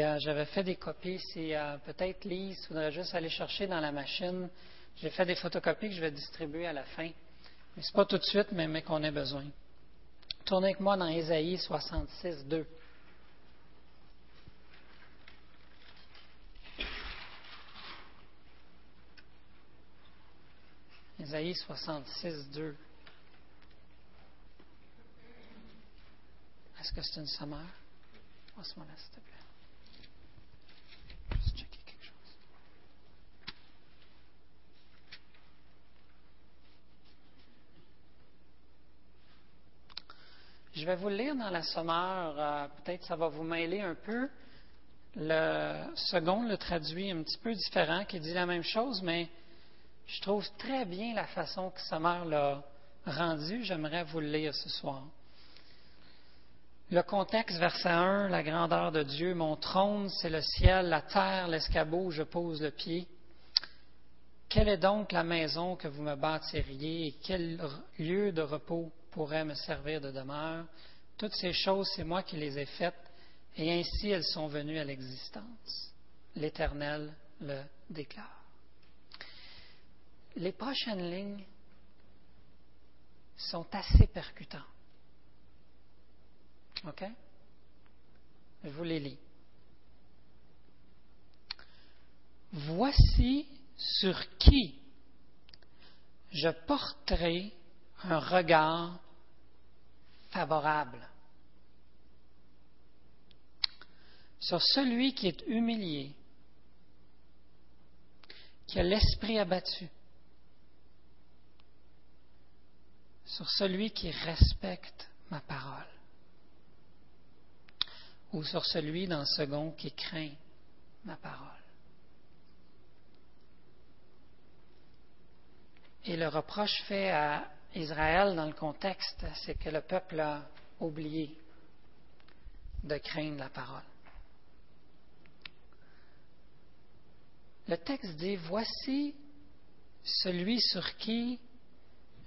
Euh, j'avais fait des copies. Si euh, peut-être Lise voudrait juste aller chercher dans la machine. J'ai fait des photocopies que je vais distribuer à la fin. Mais c'est pas tout de suite, mais, qu'on ait besoin. Tournez avec moi dans Ésaïe 66, 2. Ésaïe 66, 2. Est-ce que c'est une sommaire? Passe-moi là, s'il te plaît. Juste checker quelque chose. Je vais vous le lire dans la sommaire. euh, Peut-être ça va vous mêler un peu. Le second le traduit un petit peu différent, qui dit la même chose, mais je trouve très bien la façon que Sommaire l'a rendu. J'aimerais vous le lire ce soir. Le contexte, verset 1, la grandeur de Dieu, mon trône, c'est le ciel, la terre, l'escabeau où je pose le pied. Quelle est donc la maison que vous me bâtiriez et quel lieu de repos pourrait me servir de demeure? Toutes ces choses, c'est moi qui les ai faites et ainsi elles sont venues à l'existence. L'Éternel le déclare. Les prochaines lignes sont assez percutantes. OK? Je vous les lis. Voici sur qui je porterai un regard favorable. Sur celui qui est humilié, qui a l'esprit abattu, sur celui qui respecte ma parole ou sur celui dans le second qui craint ma parole. Et le reproche fait à Israël dans le contexte, c'est que le peuple a oublié de craindre la parole. Le texte dit, voici celui sur qui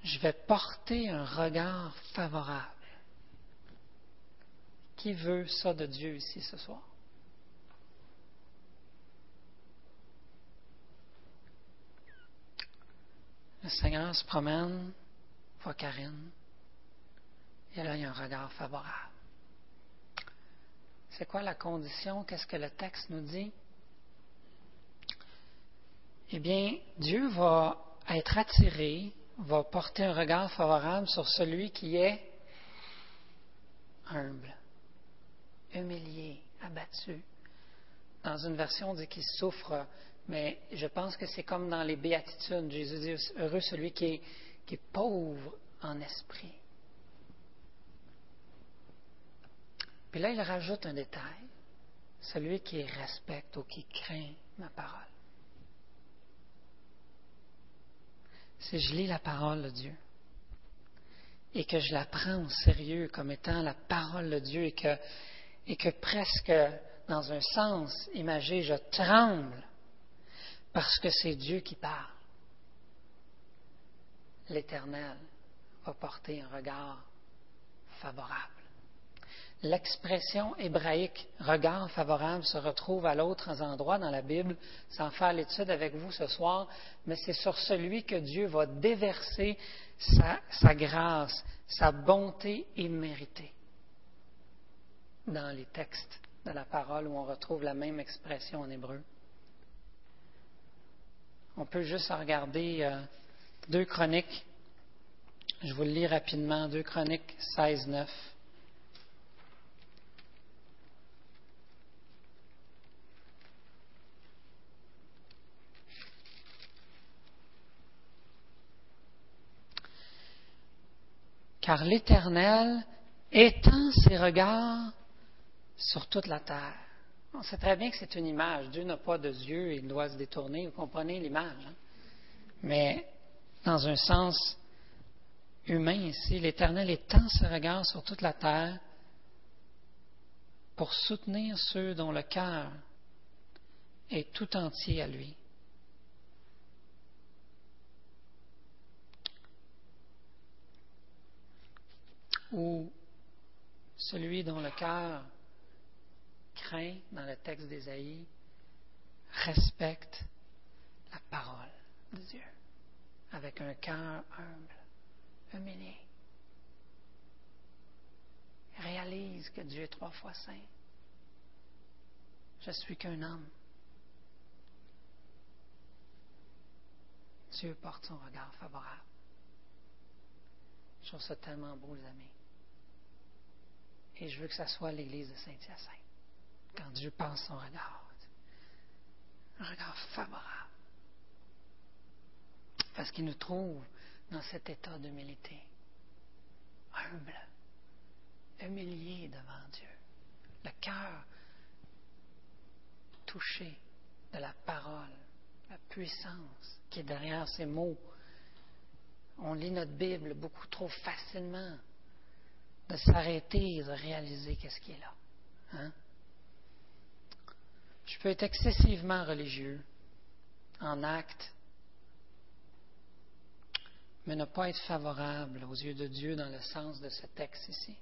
je vais porter un regard favorable. Qui veut ça de Dieu ici ce soir? Le Seigneur se promène, Karine, et là, il y a un regard favorable. C'est quoi la condition? Qu'est-ce que le texte nous dit? Eh bien, Dieu va être attiré, va porter un regard favorable sur celui qui est humble humilié, abattu. Dans une version, on dit qu'il souffre, mais je pense que c'est comme dans les béatitudes. Jésus dit heureux celui qui est, qui est pauvre en esprit. Puis là, il rajoute un détail celui qui respecte ou qui craint ma parole. Si je lis la parole de Dieu et que je la prends au sérieux comme étant la parole de Dieu et que et que presque, dans un sens imagé, je tremble parce que c'est Dieu qui parle. L'Éternel va porter un regard favorable. L'expression hébraïque regard favorable se retrouve à d'autres endroits dans la Bible, sans faire l'étude avec vous ce soir, mais c'est sur celui que Dieu va déverser sa, grâce, sa bonté imméritée dans les textes de la parole où on retrouve la même expression en hébreu. On peut juste regarder euh, deux chroniques. Je vous le lis rapidement. Deux chroniques 16, 9. Car l'Éternel étend ses regards sur toute la terre. On sait très bien que c'est une image. Dieu n'a pas de yeux il doit se détourner. Vous comprenez l'image. Hein? Mais dans un sens humain ici, l'Éternel étend ses regards sur toute la terre pour soutenir ceux dont le cœur est tout entier à lui. Ou celui dont le cœur craint dans le texte d'Ésaïe, respecte la parole de Dieu avec un cœur humble, humilié. Réalise que Dieu est trois fois saint. Je suis qu'un homme. Dieu porte son regard favorable. Je trouve ça tellement beau, les amis. Et je veux que ça soit l'église de Saint-Hyacinthe. Quand Dieu passe son regard, un regard favorable. Parce qu'il nous trouve dans cet état d'humilité, humble, humilié devant Dieu, le cœur touché de la parole, la puissance qui est derrière ces mots. On lit notre Bible beaucoup trop facilement de s'arrêter et de réaliser qu'est-ce qui est là. Hein? Je peux être excessivement religieux en acte, mais ne pas être favorable aux yeux de Dieu dans le sens de ce texte ici.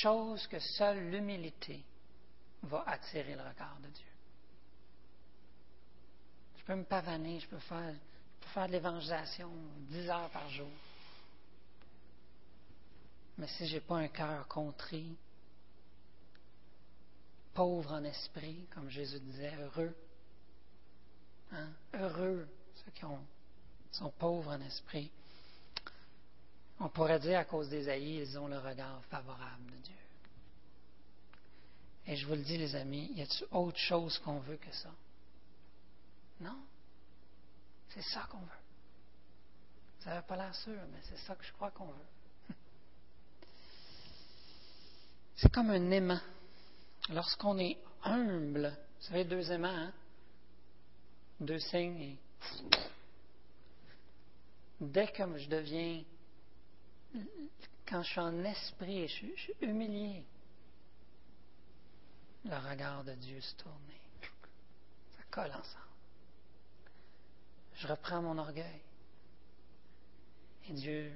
Chose que seule l'humilité va attirer le regard de Dieu. Je peux me pavaner, je peux faire, de l'évangélisation dix heures par jour. Mais si je n'ai pas un cœur contrit, pauvre en esprit, comme Jésus disait, heureux, Hein? Heureux ceux qui sont pauvres en esprit. On pourrait dire à cause des haïs, ils ont le regard favorable de Dieu. Et je vous le dis, les amis, y a-t-il autre chose qu'on veut que ça? Non. C'est ça qu'on veut. Ça n'avait pas l'air mais c'est ça que je crois qu'on veut. C'est comme un aimant. Lorsqu'on est humble, vous savez, deux aimants, hein? Deux signes et dès que je deviens, quand je suis en esprit, je, suis humilié, le regard de Dieu se tourne. Ça colle ensemble. Je reprends mon orgueil. Et Dieu,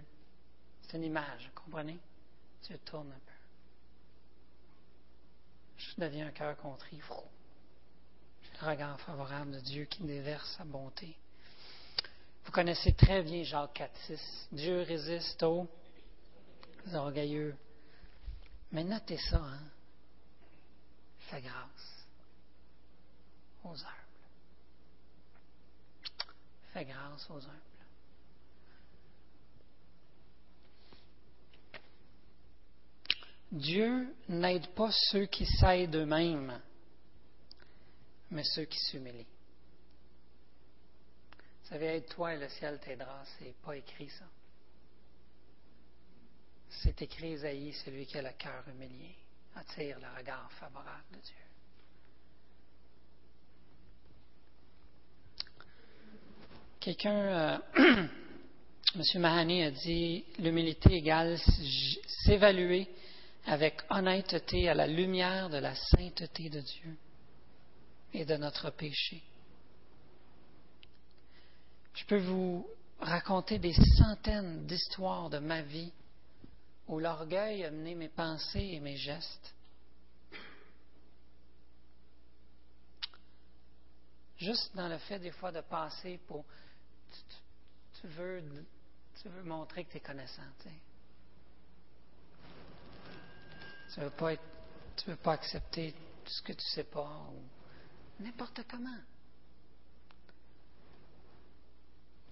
c'est une image, comprenez? Dieu tourne un peu. Je deviens un cœur contrit regard favorable de Dieu qui déverse sa bonté. Vous connaissez très bien Jacques 4,6. Dieu résiste aux orgueilleux. Mais notez ça, hein? Fait grâce aux humbles. Fait grâce aux humbles. Dieu n'aide pas ceux qui s'aident eux-mêmes mais ceux qui s'humilient. Vous savez, aide-toi et le ciel t'aidera, c'est pas écrit ça. C'est écrit Isaïe, celui qui a le cœur humilié, attire le regard favorable de Dieu. Quelqu'un, euh, M. Mahani a dit, l'humilité égale s'évaluer avec honnêteté à la lumière de la sainteté de Dieu et de notre péché. Je peux vous raconter des centaines d'histoires de ma vie où l'orgueil a mené mes pensées et mes gestes. Juste dans le fait des fois de passer pour... Tu, veux, tu veux montrer que tu es connaissant. Tu ne veux, pas accepter ce que tu ne sais pas. N'importe comment.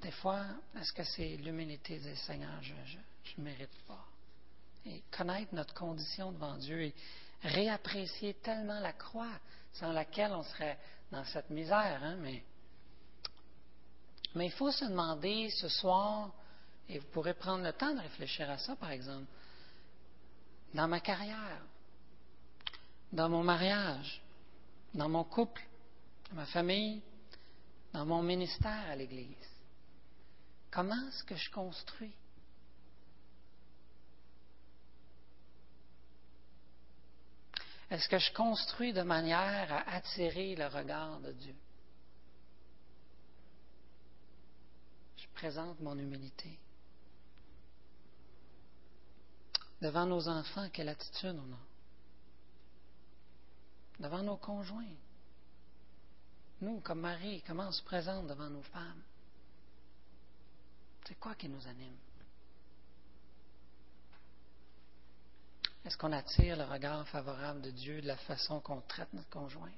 Des fois, est-ce que c'est l'humilité des Seigneur, je ne mérite pas. Et connaître notre condition devant Dieu et réapprécier tellement la croix sans laquelle on serait dans cette misère. Hein, mais il faut se demander ce soir, et vous pourrez prendre le temps de réfléchir à ça, par exemple, dans ma carrière, dans mon mariage, dans mon couple, ma famille, dans mon ministère à l'Église. Comment est-ce que je construis? Est-ce que je construis de manière à attirer le regard de Dieu? Je présente mon humilité. Devant nos enfants, quelle attitude on a? Devant nos conjoints? Nous, comme mari, comment on se présente devant nos femmes? C'est quoi qui nous anime? Est-ce qu'on attire le regard favorable de Dieu de la façon qu'on traite notre conjoint?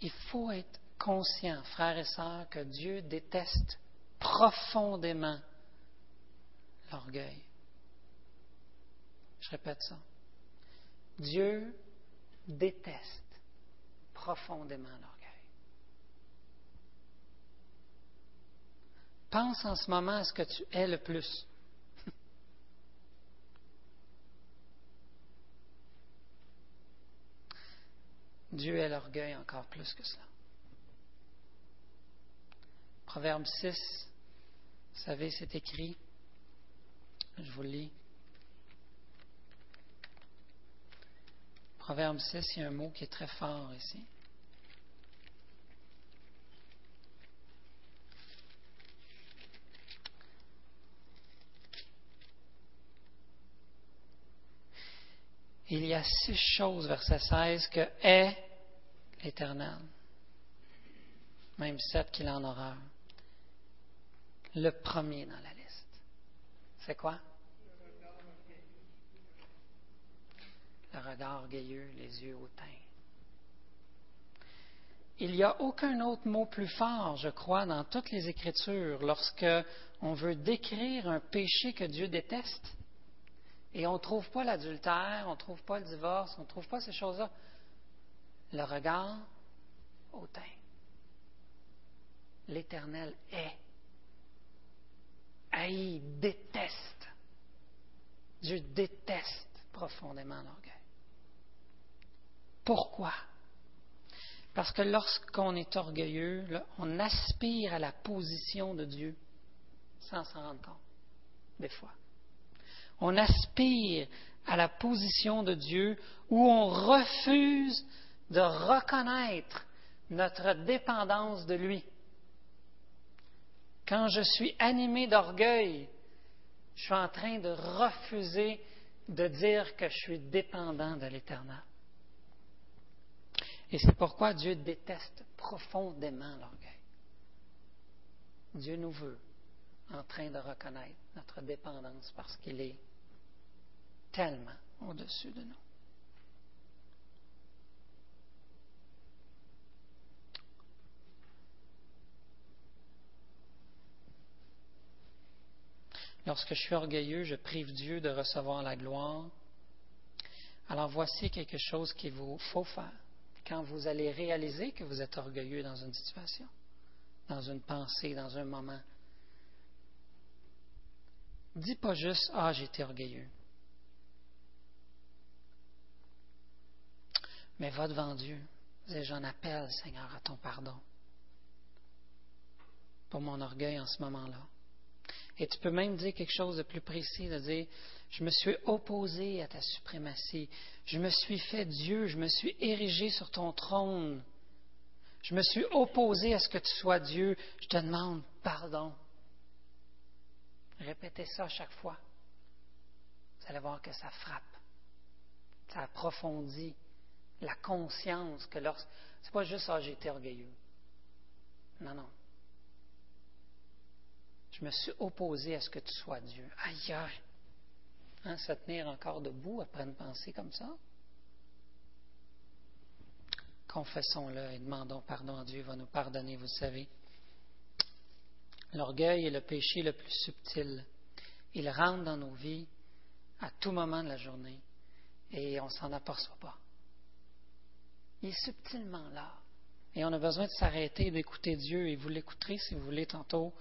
Il faut être conscient, frères et sœurs, que Dieu déteste profondément l'orgueil. Je répète ça. Dieu déteste profondément l'orgueil. Pense en ce moment à ce que tu es le plus. Dieu est l'orgueil encore plus que cela. Proverbe 6, vous savez, c'est écrit, je vous le lis. Proverbe 6, il y a un mot qui est très fort ici. Il y a six choses, verset 16, que est l'Éternel. Même sept qu'il en horreur. Le premier dans la liste. C'est quoi? Le regard orgueilleux, les yeux hautains. Il n'y a aucun autre mot plus fort, je crois, dans toutes les Écritures lorsque on veut décrire un péché que Dieu déteste. Et on ne trouve pas l'adultère, on ne trouve pas le divorce, on ne trouve pas ces choses-là. Le regard hautain. L'Éternel est. Haï, déteste. Dieu déteste profondément l'orgueil. Pourquoi? Parce que lorsqu'on est orgueilleux, on aspire à la position de Dieu sans s'en rendre compte, des fois. On aspire à la position de Dieu où on refuse de reconnaître notre dépendance de lui. Quand je suis animé d'orgueil, je suis en train de refuser de dire que je suis dépendant de l'Éternel. Et c'est pourquoi Dieu déteste profondément l'orgueil. Dieu nous veut en train de reconnaître notre dépendance parce qu'il est tellement au-dessus de nous. Lorsque je suis orgueilleux, je prive Dieu de recevoir la gloire. Alors voici quelque chose qu'il vous faut faire quand vous allez réaliser que vous êtes orgueilleux dans une situation, dans une pensée, dans un moment. Dis pas juste Ah, j'étais orgueilleux. Mais va devant Dieu. J'en appelle, Seigneur, à ton pardon pour mon orgueil en ce moment-là. Et tu peux même dire quelque chose de plus précis, de dire, je me suis opposé à ta suprématie, je me suis fait Dieu, je me suis érigé sur ton trône, je me suis opposé à ce que tu sois Dieu, je te demande pardon. Répétez ça chaque fois. Vous allez voir que ça frappe, ça approfondit la conscience que lorsque. C'est pas juste, ah, été orgueilleux. Non, non. Je me suis opposé à ce que tu sois Dieu. Aïe, hein, se tenir encore debout après une pensée comme ça? Confessons-le et demandons pardon à Dieu, il va nous pardonner, vous savez. L'orgueil est le péché le plus subtil. Il rentre dans nos vies à tout moment de la journée et on s'en aperçoit pas. Il est subtilement là. Et on a besoin de s'arrêter d'écouter Dieu. Et vous l'écouterez si vous voulez tantôt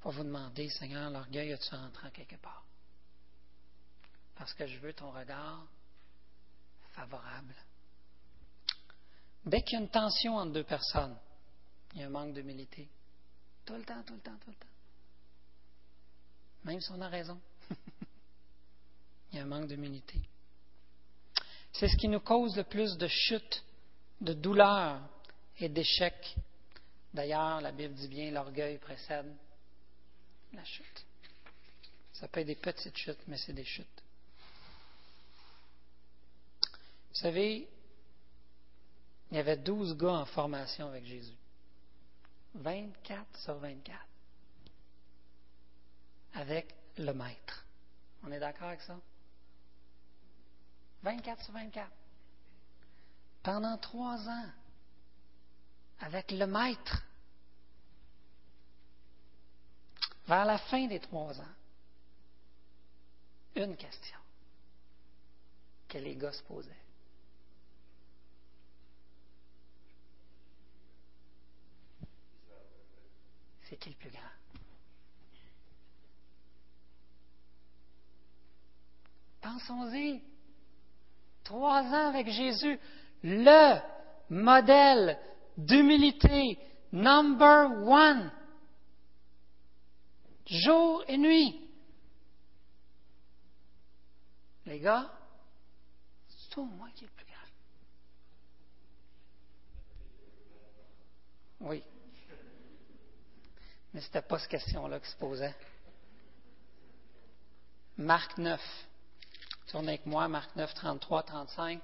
pour vous demander, Seigneur, l'orgueil as-tu rentré quelque part? Parce que je veux ton regard favorable. Dès qu'il y a une tension entre deux personnes, il y a un manque d'humilité. Tout le temps, tout le temps, tout le temps. Même si on a raison. il y a un manque d'humilité. C'est ce qui nous cause le plus de chutes de douleur et d'échec. D'ailleurs, la Bible dit bien l'orgueil précède la chute. Ça peut être des petites chutes, mais c'est des chutes. Vous savez, il y avait 12 gars en formation avec Jésus. 24 sur 24. Avec le maître. On est d'accord avec ça? 24 sur 24. Pendant trois ans. Avec le maître. Vers la fin des trois ans. Une question que les gars se posaient. C'est qui le plus grand? Pensons-y. Trois ans avec Jésus, le modèle d'humilité number one. Jour et nuit. Les gars, c'est toi moi qui est le plus grand. Oui. Mais ce n'était pas cette question-là qui se posait. Marc 9. Tournez avec moi, Marc 9, 33, 35.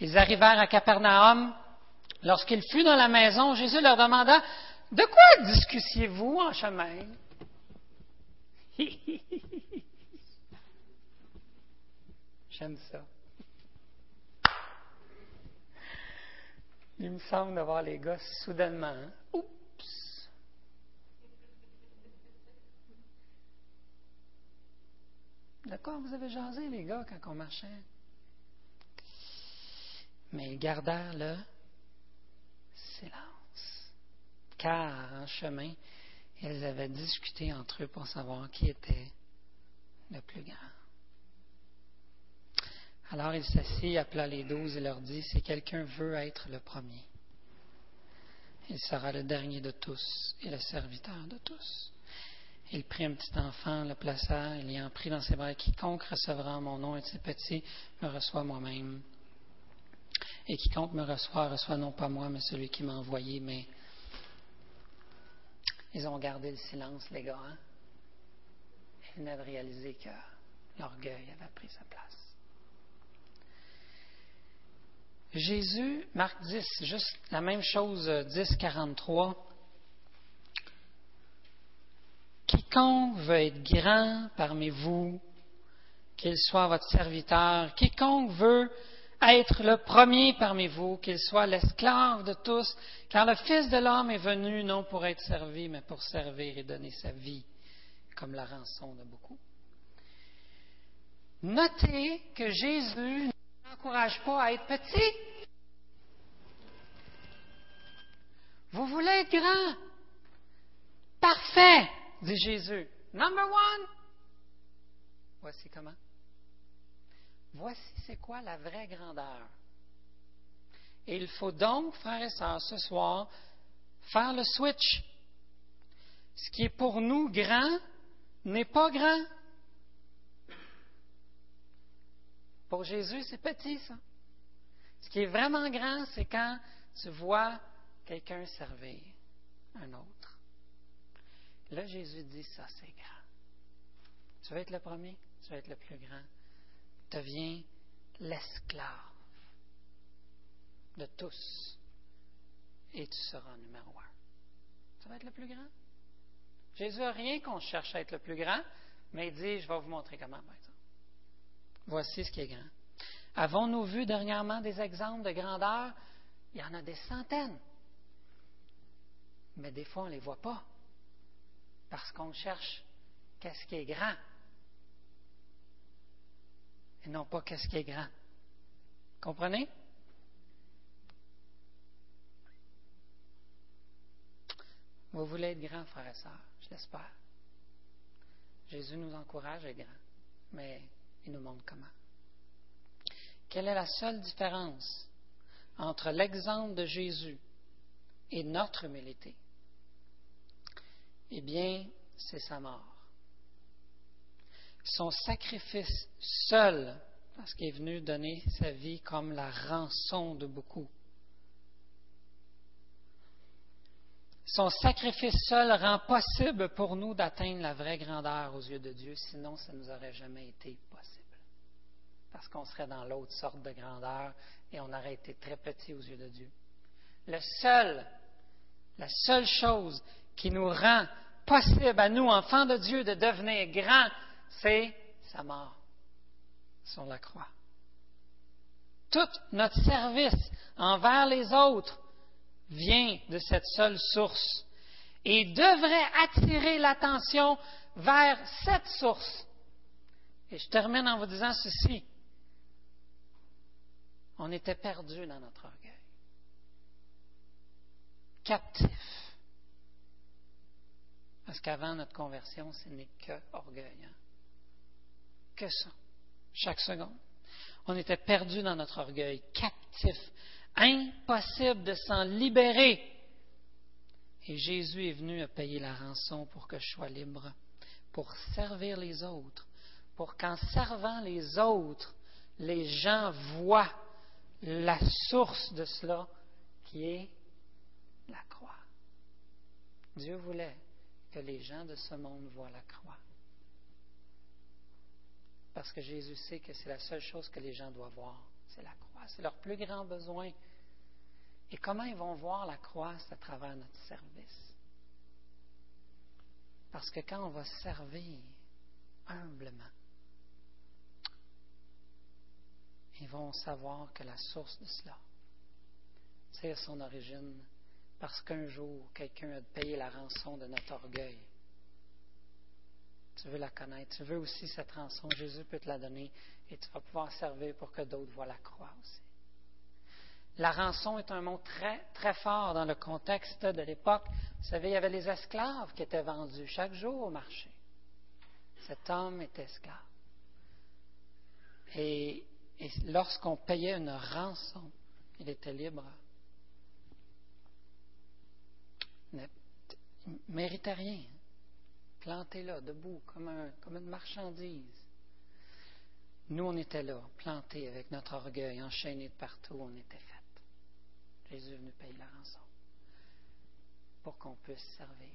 Ils arrivèrent à Capernaum. Lorsqu'il fut dans la maison, Jésus leur demanda De quoi discutiez-vous en chemin J'aime ça. Il me semble d'avoir les gars soudainement. Hein? Oups! D'accord, vous avez jasé, les gars, quand on marchait? Mais ils gardèrent le silence. Car en chemin, ils avaient discuté entre eux pour savoir qui était le plus grand. Alors il s'assit, appela les douze et leur dit, si quelqu'un veut être le premier, il sera le dernier de tous et le serviteur de tous. Il prit un petit enfant, le plaça, il y en prit dans ses bras. Quiconque recevra mon nom et ses petits me reçoit moi-même. Et quiconque me reçoit, reçoit non pas moi, mais celui qui m'a envoyé. Mais ils ont gardé le silence, les gars. Hein? Ils n'avaient réalisé que l'orgueil avait pris sa place. Jésus, Marc 10, juste la même chose, 10, 43. Quiconque veut être grand parmi vous, qu'il soit votre serviteur, quiconque veut être le premier parmi vous, qu'il soit l'esclave de tous, car le Fils de l'homme est venu non pour être servi, mais pour servir et donner sa vie comme la rançon de beaucoup. Notez que Jésus n'encourage pas à être petit. Vous voulez être grand? Parfait, dit Jésus. Number one. Voici comment. Voici c'est quoi la vraie grandeur. Et il faut donc, frères et sœurs, ce soir, faire le switch. Ce qui est pour nous grand n'est pas grand. Pour Jésus, c'est petit, ça. Ce qui est vraiment grand, c'est quand tu vois quelqu'un servir un autre. Là, Jésus dit, ça, c'est grand. Tu veux être le premier, tu veux être le plus grand. Deviens l'esclave de tous et tu seras numéro un. Tu vas être le plus grand? Jésus n'a rien qu'on cherche à être le plus grand, mais il dit, je vais vous montrer comment. Voici ce qui est grand. Avons-nous vu dernièrement des exemples de grandeur? Il y en a des centaines. Mais des fois, on ne les voit pas. Parce qu'on cherche qu'est-ce qui est grand. Et non pas qu'est-ce qui est grand. Comprenez? Vous voulez être grand, frère et sœur, je l'espère. Jésus nous encourage à être grand, mais il nous montre comment. Quelle est la seule différence entre l'exemple de Jésus et notre humilité? Eh bien, c'est sa mort. Son sacrifice seul, parce qu'il est venu donner sa vie comme la rançon de beaucoup. Son sacrifice seul rend possible pour nous d'atteindre la vraie grandeur aux yeux de Dieu, sinon ça ne nous aurait jamais été possible. Parce qu'on serait dans l'autre sorte de grandeur et on aurait été très petit aux yeux de Dieu. Le seul, la seule chose qui nous rend possible à nous, enfants de Dieu, de devenir grands, c'est sa mort sur la croix. Tout notre service envers les autres vient de cette seule source et devrait attirer l'attention vers cette source. Et je termine en vous disant ceci. On était perdu dans notre orgueil. Captif. Parce qu'avant notre conversion, ce n'est que orgueil. Hein. Que ça. Chaque seconde. On était perdu dans notre orgueil, captif, impossible de s'en libérer. Et Jésus est venu à payer la rançon pour que je sois libre, pour servir les autres, pour qu'en servant les autres, les gens voient la source de cela qui est la croix. Dieu voulait que les gens de ce monde voient la croix. Parce que Jésus sait que c'est la seule chose que les gens doivent voir, c'est la croix. C'est leur plus grand besoin. Et comment ils vont voir la croix, c'est à travers notre service? Parce que quand on va servir humblement, ils vont savoir que la source de cela, c'est son origine, parce qu'un jour, quelqu'un a payé la rançon de notre orgueil. Tu veux la connaître, tu veux aussi cette rançon, Jésus peut te la donner et tu vas pouvoir servir pour que d'autres voient la croix aussi. La rançon est un mot très, très fort dans le contexte de l'époque. Vous savez, il y avait les esclaves qui étaient vendus chaque jour au marché. Cet homme était esclave. Et, lorsqu'on payait une rançon, il était libre. Il ne méritait rien. Planté là, debout, comme, une marchandise. Nous, on était là, plantés avec notre orgueil, enchaînés de partout, on était fait. Jésus est venu payer la rançon pour qu'on puisse servir,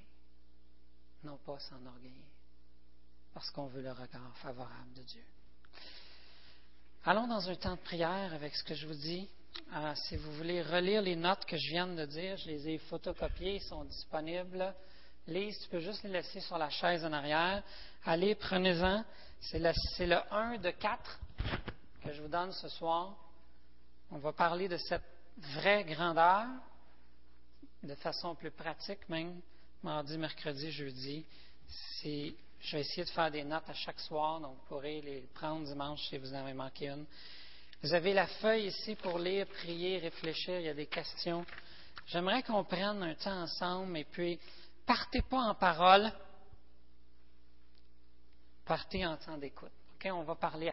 non pas s'enorgueillir, parce qu'on veut le regard favorable de Dieu. Allons dans un temps de prière avec ce que je vous dis. Euh, si vous voulez relire les notes que je viens de dire, je les ai photocopiées, ils sont disponibles. Lise, tu peux juste les laisser sur la chaise en arrière. Allez, prenez-en. C'est le, le 1 de 4 que je vous donne ce soir. On va parler de cette vraie grandeur, de façon plus pratique même, mardi, mercredi, jeudi. je vais essayer de faire des notes à chaque soir, donc vous pourrez les prendre dimanche si vous en avez manqué une. Vous avez la feuille ici pour lire, prier, réfléchir, il y a des questions. J'aimerais qu'on prenne un temps ensemble et puis partez pas en parole, partez en temps d'écoute. on va parler